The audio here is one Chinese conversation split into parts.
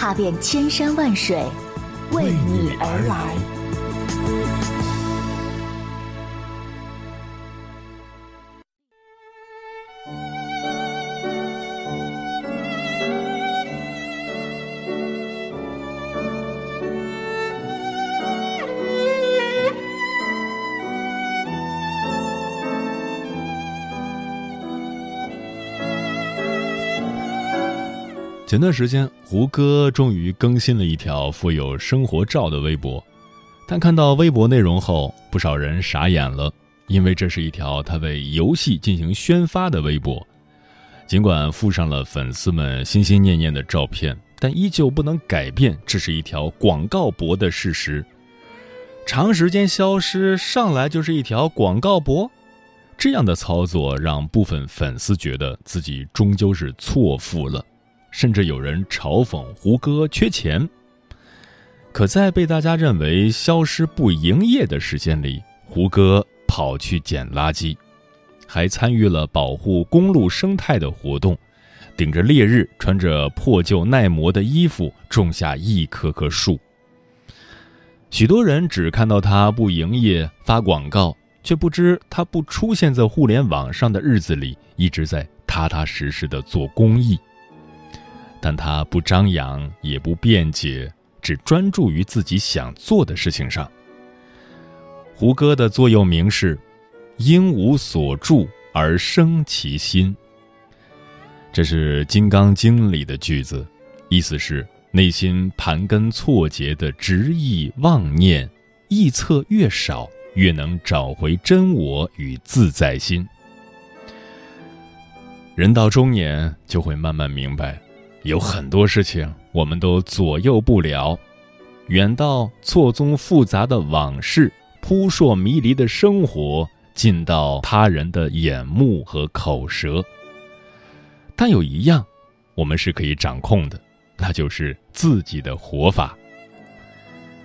踏遍千山万水，为你而来。前段时间，胡歌终于更新了一条附有生活照的微博，但看到微博内容后，不少人傻眼了，因为这是一条他为游戏进行宣发的微博。尽管附上了粉丝们心心念念的照片，但依旧不能改变这是一条广告博的事实。长时间消失，上来就是一条广告博，这样的操作让部分粉丝觉得自己终究是错付了。甚至有人嘲讽胡歌缺钱。可在被大家认为消失不营业的时间里，胡歌跑去捡垃圾，还参与了保护公路生态的活动，顶着烈日，穿着破旧耐磨的衣服，种下一棵棵树。许多人只看到他不营业发广告，却不知他不出现在互联网上的日子里，一直在踏踏实实的做公益。但他不张扬，也不辩解，只专注于自己想做的事情上。胡歌的座右铭是：“应无所住而生其心。”这是《金刚经》里的句子，意思是内心盘根错节的执意妄念，臆测越少，越能找回真我与自在心。人到中年，就会慢慢明白。有很多事情我们都左右不了，远到错综复杂的往事，扑朔迷离的生活，近到他人的眼目和口舌。但有一样，我们是可以掌控的，那就是自己的活法。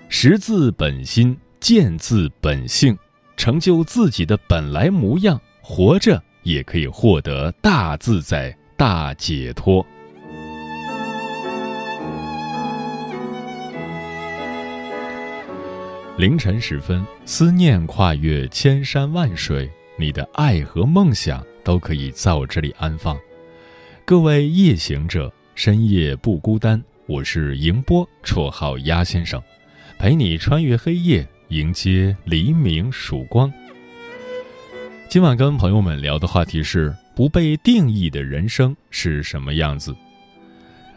识字本心，见字本性，成就自己的本来模样，活着也可以获得大自在、大解脱。凌晨时分，思念跨越千山万水，你的爱和梦想都可以在我这里安放。各位夜行者，深夜不孤单。我是迎波，绰号鸭先生，陪你穿越黑夜，迎接黎明曙光。今晚跟朋友们聊的话题是：不被定义的人生是什么样子？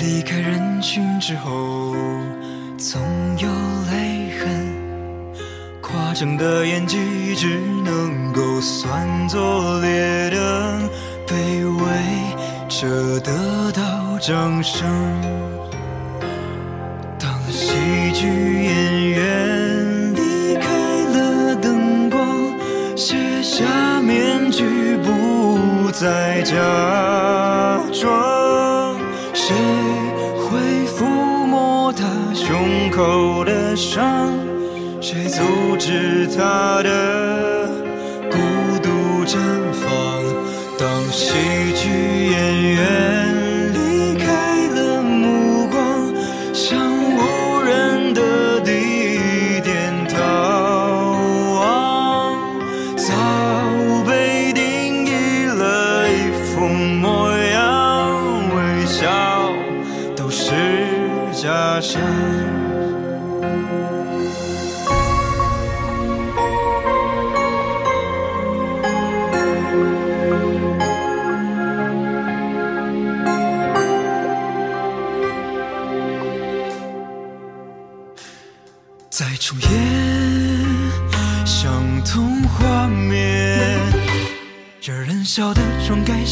离开人群之后，总有泪痕。夸张的演技只能够算作劣等，卑微着得到掌声。当喜剧演员离开了灯光，卸下面具，不再假伤？谁阻止他的孤独绽放？当喜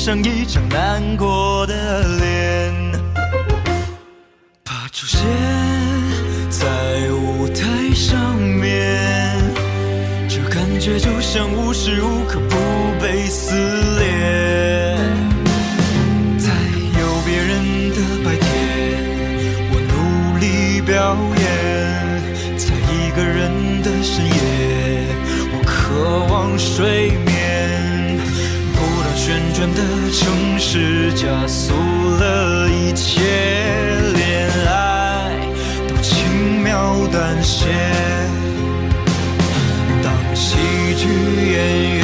上一张难过的脸，怕出现在舞台上面，这感觉就像无时无刻不被撕裂。在有别人的白天，我努力表演；在一个人的深夜，我渴望睡眠。旋转的城市加速了一切，恋爱都轻描淡写。当喜剧演员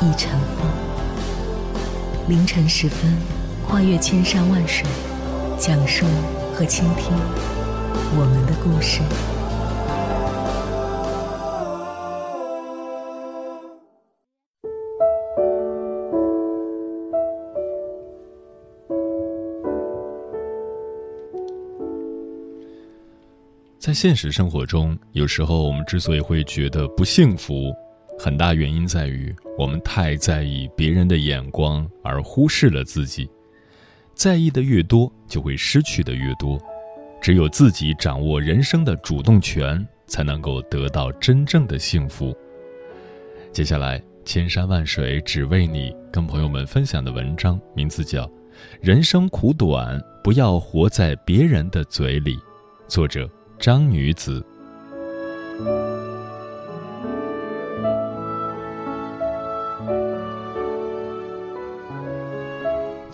一尘封。凌晨时分，跨越千山万水，讲述和倾听我们的故事。在现实生活中，有时候我们之所以会觉得不幸福，很大原因在于我们太在意别人的眼光，而忽视了自己。在意的越多，就会失去的越多。只有自己掌握人生的主动权，才能够得到真正的幸福。接下来，千山万水只为你，跟朋友们分享的文章名字叫《人生苦短，不要活在别人的嘴里》，作者。张女子，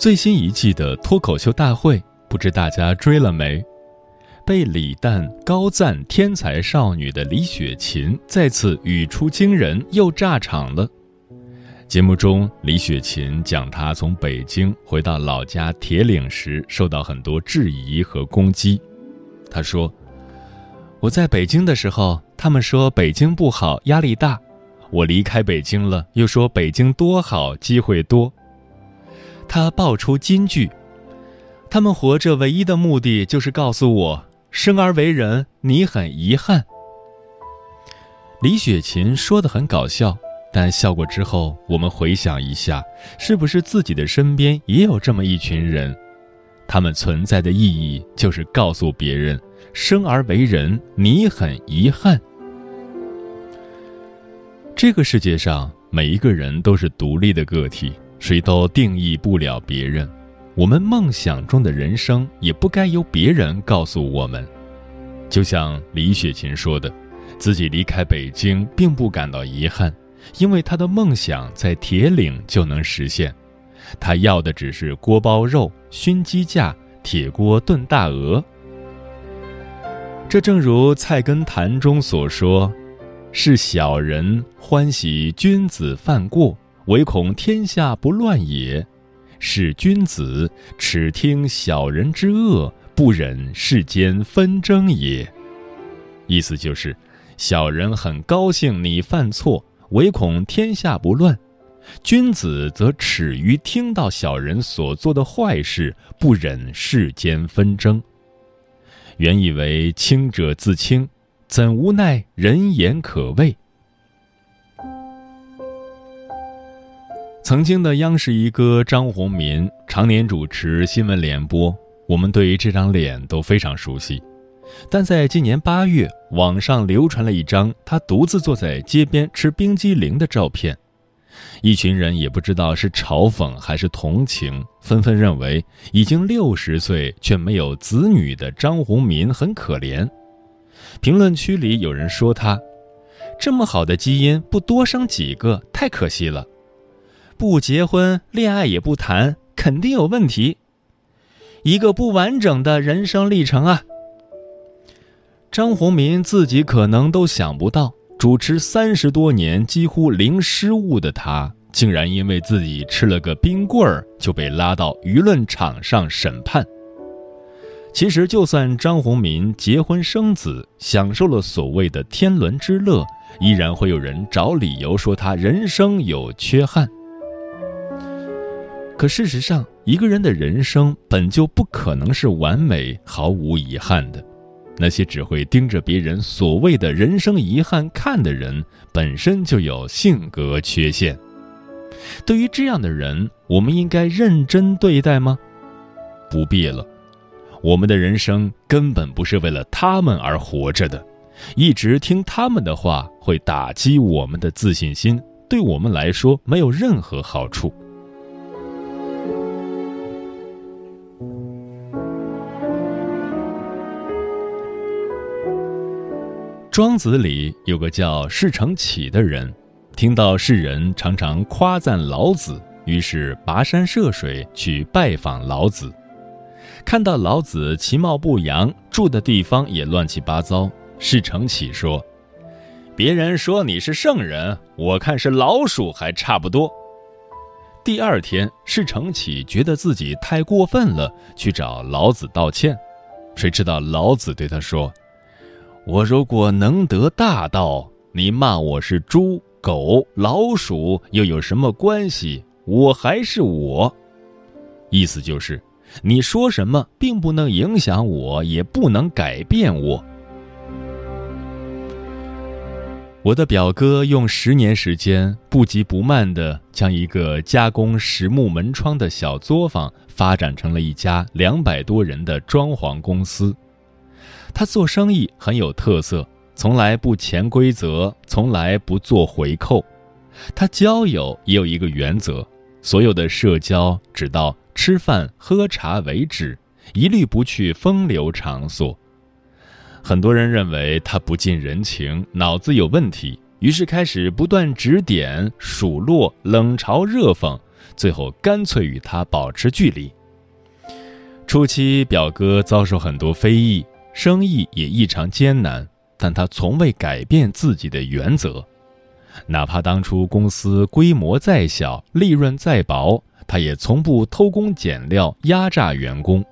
最新一季的脱口秀大会，不知大家追了没？被李诞高赞天才少女的李雪琴再次语出惊人，又炸场了。节目中，李雪琴讲她从北京回到老家铁岭时，受到很多质疑和攻击。她说。我在北京的时候，他们说北京不好，压力大；我离开北京了，又说北京多好，机会多。他爆出金句：他们活着唯一的目的就是告诉我，生而为人，你很遗憾。李雪琴说的很搞笑，但笑过之后，我们回想一下，是不是自己的身边也有这么一群人？他们存在的意义就是告诉别人：生而为人，你很遗憾。这个世界上每一个人都是独立的个体，谁都定义不了别人。我们梦想中的人生也不该由别人告诉我们。就像李雪琴说的，自己离开北京并不感到遗憾，因为她的梦想在铁岭就能实现。她要的只是锅包肉、熏鸡架、铁锅炖大鹅。这正如《菜根谭》中所说：“是小人欢喜君子犯过，唯恐天下不乱也。”是君子，耻听小人之恶，不忍世间纷争也。意思就是，小人很高兴你犯错，唯恐天下不乱；君子则耻于听到小人所做的坏事，不忍世间纷争。原以为清者自清，怎无奈人言可畏。曾经的央视一哥张宏民常年主持新闻联播，我们对于这张脸都非常熟悉。但在今年八月，网上流传了一张他独自坐在街边吃冰激凌的照片，一群人也不知道是嘲讽还是同情，纷纷认为已经六十岁却没有子女的张宏民很可怜。评论区里有人说他，这么好的基因不多生几个太可惜了。不结婚，恋爱也不谈，肯定有问题。一个不完整的人生历程啊！张宏民自己可能都想不到，主持三十多年几乎零失误的他，竟然因为自己吃了个冰棍儿就被拉到舆论场上审判。其实，就算张宏民结婚生子，享受了所谓的天伦之乐，依然会有人找理由说他人生有缺憾。可事实上，一个人的人生本就不可能是完美、毫无遗憾的。那些只会盯着别人所谓的人生遗憾看的人，本身就有性格缺陷。对于这样的人，我们应该认真对待吗？不必了。我们的人生根本不是为了他们而活着的，一直听他们的话会打击我们的自信心，对我们来说没有任何好处。庄子里有个叫释成启的人，听到世人常常夸赞老子，于是跋山涉水去拜访老子。看到老子其貌不扬，住的地方也乱七八糟，释成启说：“别人说你是圣人，我看是老鼠还差不多。”第二天，释成启觉得自己太过分了，去找老子道歉，谁知道老子对他说。我如果能得大道，你骂我是猪、狗、老鼠又有什么关系？我还是我。意思就是，你说什么并不能影响我，也不能改变我。我的表哥用十年时间，不急不慢地将一个加工实木门窗的小作坊发展成了一家两百多人的装潢公司。他做生意很有特色，从来不潜规则，从来不做回扣。他交友也有一个原则：所有的社交只到吃饭喝茶为止，一律不去风流场所。很多人认为他不近人情，脑子有问题，于是开始不断指点、数落、冷嘲热讽，最后干脆与他保持距离。初期，表哥遭受很多非议。生意也异常艰难，但他从未改变自己的原则，哪怕当初公司规模再小，利润再薄，他也从不偷工减料压榨员工。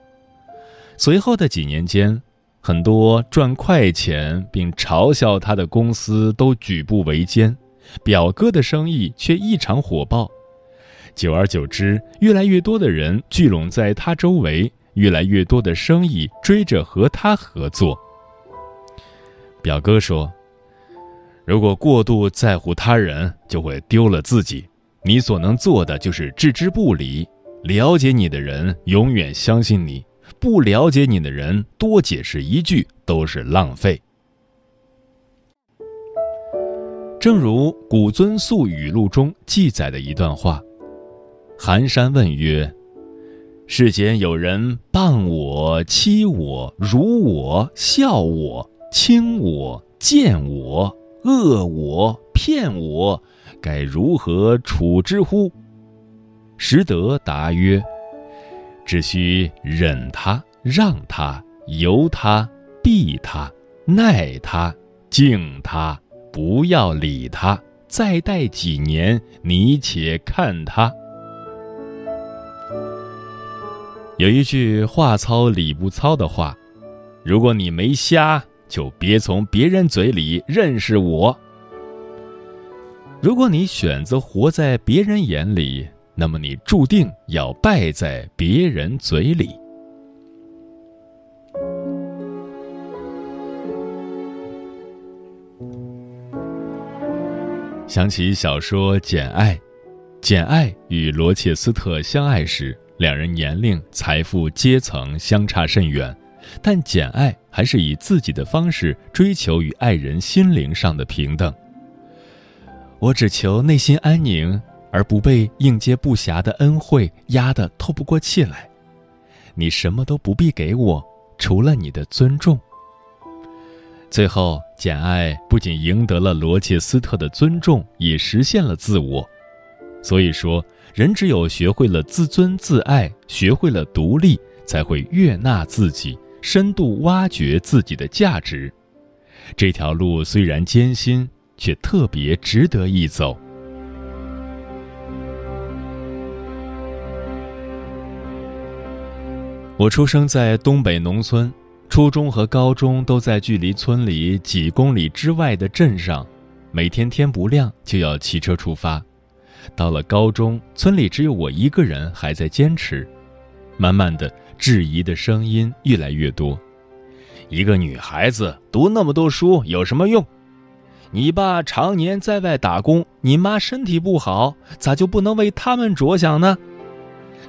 随后的几年间，很多赚快钱并嘲笑他的公司都举步维艰，表哥的生意却异常火爆。久而久之，越来越多的人聚拢在他周围。越来越多的生意追着和他合作。表哥说：“如果过度在乎他人，就会丢了自己。你所能做的就是置之不理。了解你的人永远相信你，不了解你的人多解释一句都是浪费。正如《古尊宿语录》中记载的一段话：“寒山问曰：‘世间有人谤我、欺我、辱我、笑我、轻我、贱我。’”恶我骗我，该如何处之乎？实德答曰：只需忍他、让他、由他、避他、耐他、敬他，不要理他。再待几年，你且看他。有一句话糙理不糙的话：如果你没瞎。就别从别人嘴里认识我。如果你选择活在别人眼里，那么你注定要败在别人嘴里。想起小说《简爱》，简爱与罗切斯特相爱时，两人年龄、财富、阶层相差甚远。但简爱还是以自己的方式追求与爱人心灵上的平等。我只求内心安宁，而不被应接不暇的恩惠压得透不过气来。你什么都不必给我，除了你的尊重。最后，简爱不仅赢得了罗切斯特的尊重，也实现了自我。所以说，人只有学会了自尊自爱，学会了独立，才会悦纳自己。深度挖掘自己的价值，这条路虽然艰辛，却特别值得一走。我出生在东北农村，初中和高中都在距离村里几公里之外的镇上，每天天不亮就要骑车出发。到了高中，村里只有我一个人还在坚持，慢慢的。质疑的声音越来越多。一个女孩子读那么多书有什么用？你爸常年在外打工，你妈身体不好，咋就不能为他们着想呢？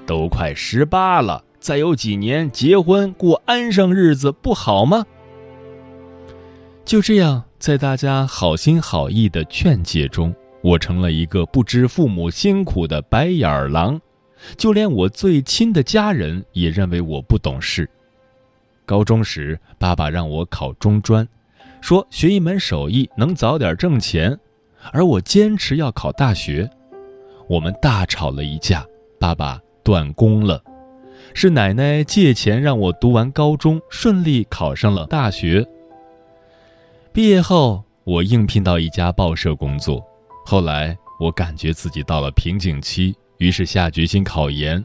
都快十八了，再有几年结婚过安生日子不好吗？就这样，在大家好心好意的劝解中，我成了一个不知父母辛苦的白眼狼。就连我最亲的家人也认为我不懂事。高中时，爸爸让我考中专，说学一门手艺能早点挣钱，而我坚持要考大学。我们大吵了一架，爸爸断供了，是奶奶借钱让我读完高中，顺利考上了大学。毕业后，我应聘到一家报社工作，后来我感觉自己到了瓶颈期。于是下决心考研，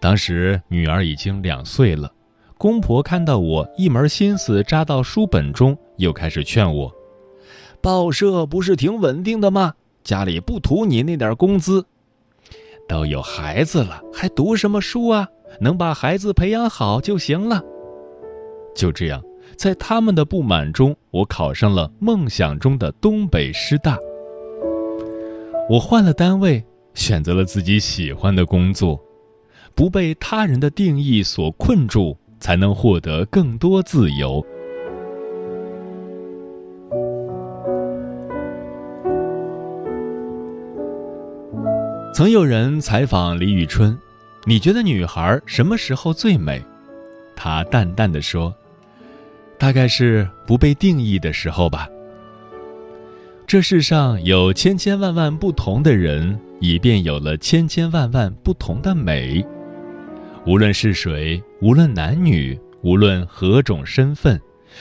当时女儿已经两岁了，公婆看到我一门心思扎到书本中，又开始劝我：“报社不是挺稳定的吗？家里不图你那点工资，都有孩子了，还读什么书啊？能把孩子培养好就行了。”就这样，在他们的不满中，我考上了梦想中的东北师大。我换了单位。选择了自己喜欢的工作，不被他人的定义所困住，才能获得更多自由。曾有人采访李宇春：“你觉得女孩什么时候最美？”她淡淡的说：“大概是不被定义的时候吧。”这世上有千千万万不同的人。以便有了千千万万不同的美。无论是谁，无论男女，无论何种身份，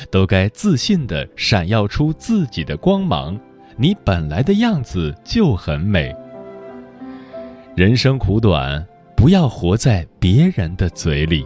都该自信地闪耀出自己的光芒。你本来的样子就很美。人生苦短，不要活在别人的嘴里。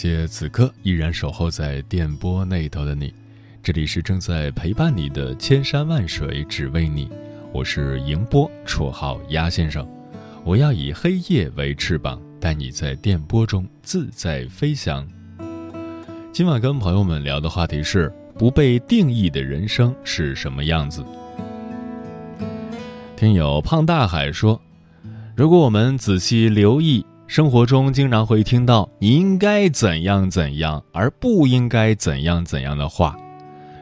谢此刻依然守候在电波那头的你，这里是正在陪伴你的千山万水只为你，我是迎波，绰号鸭先生。我要以黑夜为翅膀，带你在电波中自在飞翔。今晚跟朋友们聊的话题是：不被定义的人生是什么样子？听友胖大海说，如果我们仔细留意。生活中经常会听到“你应该怎样怎样”而不应该怎样怎样的话，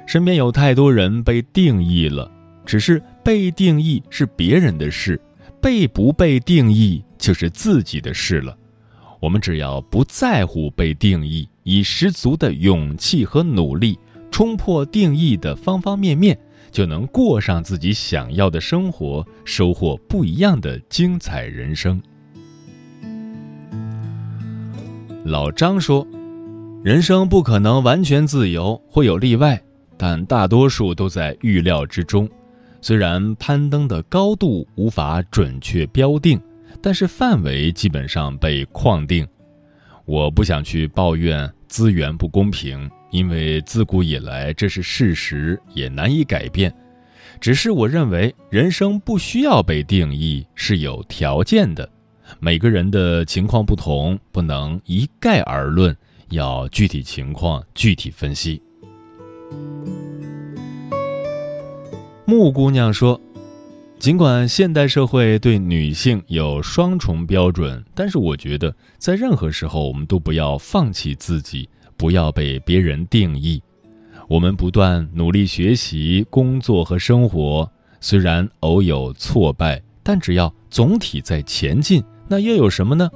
身边有太多人被定义了。只是被定义是别人的事，被不被定义就是自己的事了。我们只要不在乎被定义，以十足的勇气和努力冲破定义的方方面面，就能过上自己想要的生活，收获不一样的精彩人生。老张说：“人生不可能完全自由，会有例外，但大多数都在预料之中。虽然攀登的高度无法准确标定，但是范围基本上被框定。我不想去抱怨资源不公平，因为自古以来这是事实，也难以改变。只是我认为，人生不需要被定义，是有条件的。”每个人的情况不同，不能一概而论，要具体情况具体分析。木姑娘说：“尽管现代社会对女性有双重标准，但是我觉得在任何时候，我们都不要放弃自己，不要被别人定义。我们不断努力学习、工作和生活，虽然偶有挫败，但只要总体在前进。”那又有什么呢？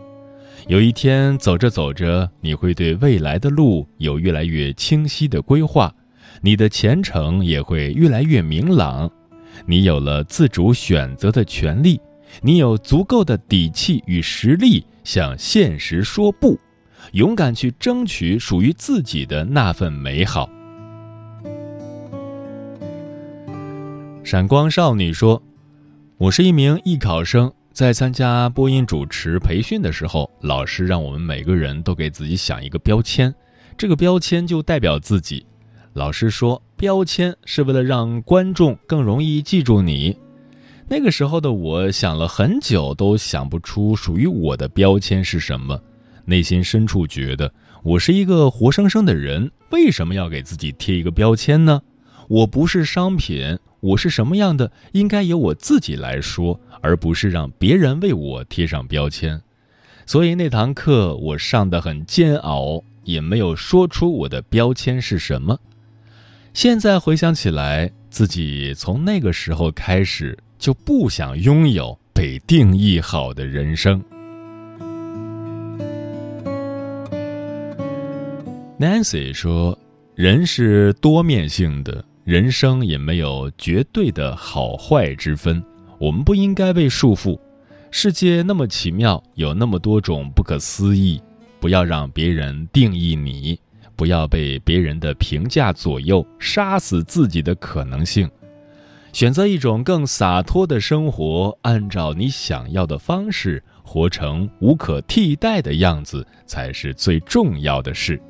有一天走着走着，你会对未来的路有越来越清晰的规划，你的前程也会越来越明朗。你有了自主选择的权利，你有足够的底气与实力向现实说不，勇敢去争取属于自己的那份美好。闪光少女说：“我是一名艺考生。”在参加播音主持培训的时候，老师让我们每个人都给自己想一个标签，这个标签就代表自己。老师说，标签是为了让观众更容易记住你。那个时候的我想了很久，都想不出属于我的标签是什么。内心深处觉得，我是一个活生生的人，为什么要给自己贴一个标签呢？我不是商品。我是什么样的，应该由我自己来说，而不是让别人为我贴上标签。所以那堂课我上的很煎熬，也没有说出我的标签是什么。现在回想起来，自己从那个时候开始就不想拥有被定义好的人生。Nancy 说：“人是多面性的。”人生也没有绝对的好坏之分，我们不应该被束缚。世界那么奇妙，有那么多种不可思议，不要让别人定义你，不要被别人的评价左右，杀死自己的可能性。选择一种更洒脱的生活，按照你想要的方式活成无可替代的样子，才是最重要的事。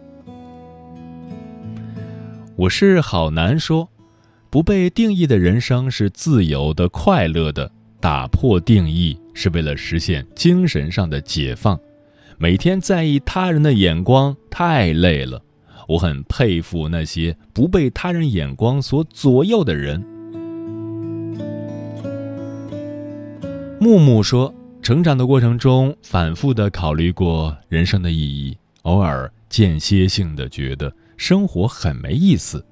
我是好难说，不被定义的人生是自由的、快乐的。打破定义是为了实现精神上的解放。每天在意他人的眼光太累了，我很佩服那些不被他人眼光所左右的人。木木说，成长的过程中反复的考虑过人生的意义，偶尔间歇性的觉得。生活很没意思，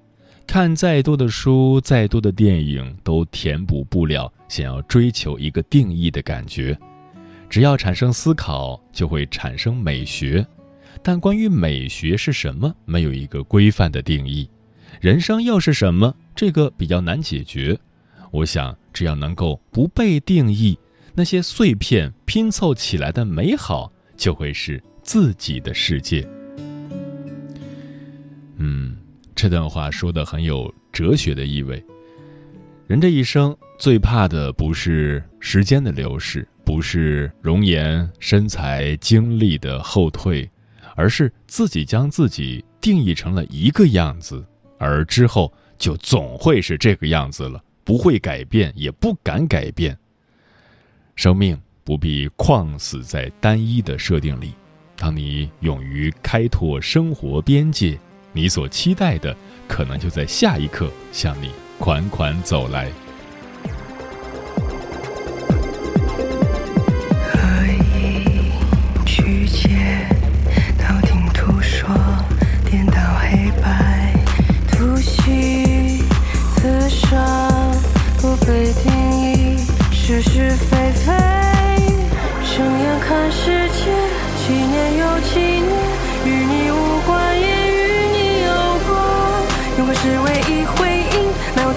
看再多的书、再多的电影，都填补不了想要追求一个定义的感觉。只要产生思考，就会产生美学。但关于美学是什么，没有一个规范的定义。人生又是什么？这个比较难解决。我想，只要能够不被定义，那些碎片拼凑起来的美好，就会是自己的世界。嗯，这段话说的很有哲学的意味。人这一生最怕的不是时间的流逝，不是容颜、身材、精力的后退，而是自己将自己定义成了一个样子，而之后就总会是这个样子了，不会改变，也不敢改变。生命不必框死在单一的设定里，当你勇于开拓生活边界。你所期待的，可能就在下一刻向你款款走来。何以曲解？道听途说，颠倒黑白，突袭刺伤，不被定义，是是非非。睁眼看世界，是唯一回应，哪有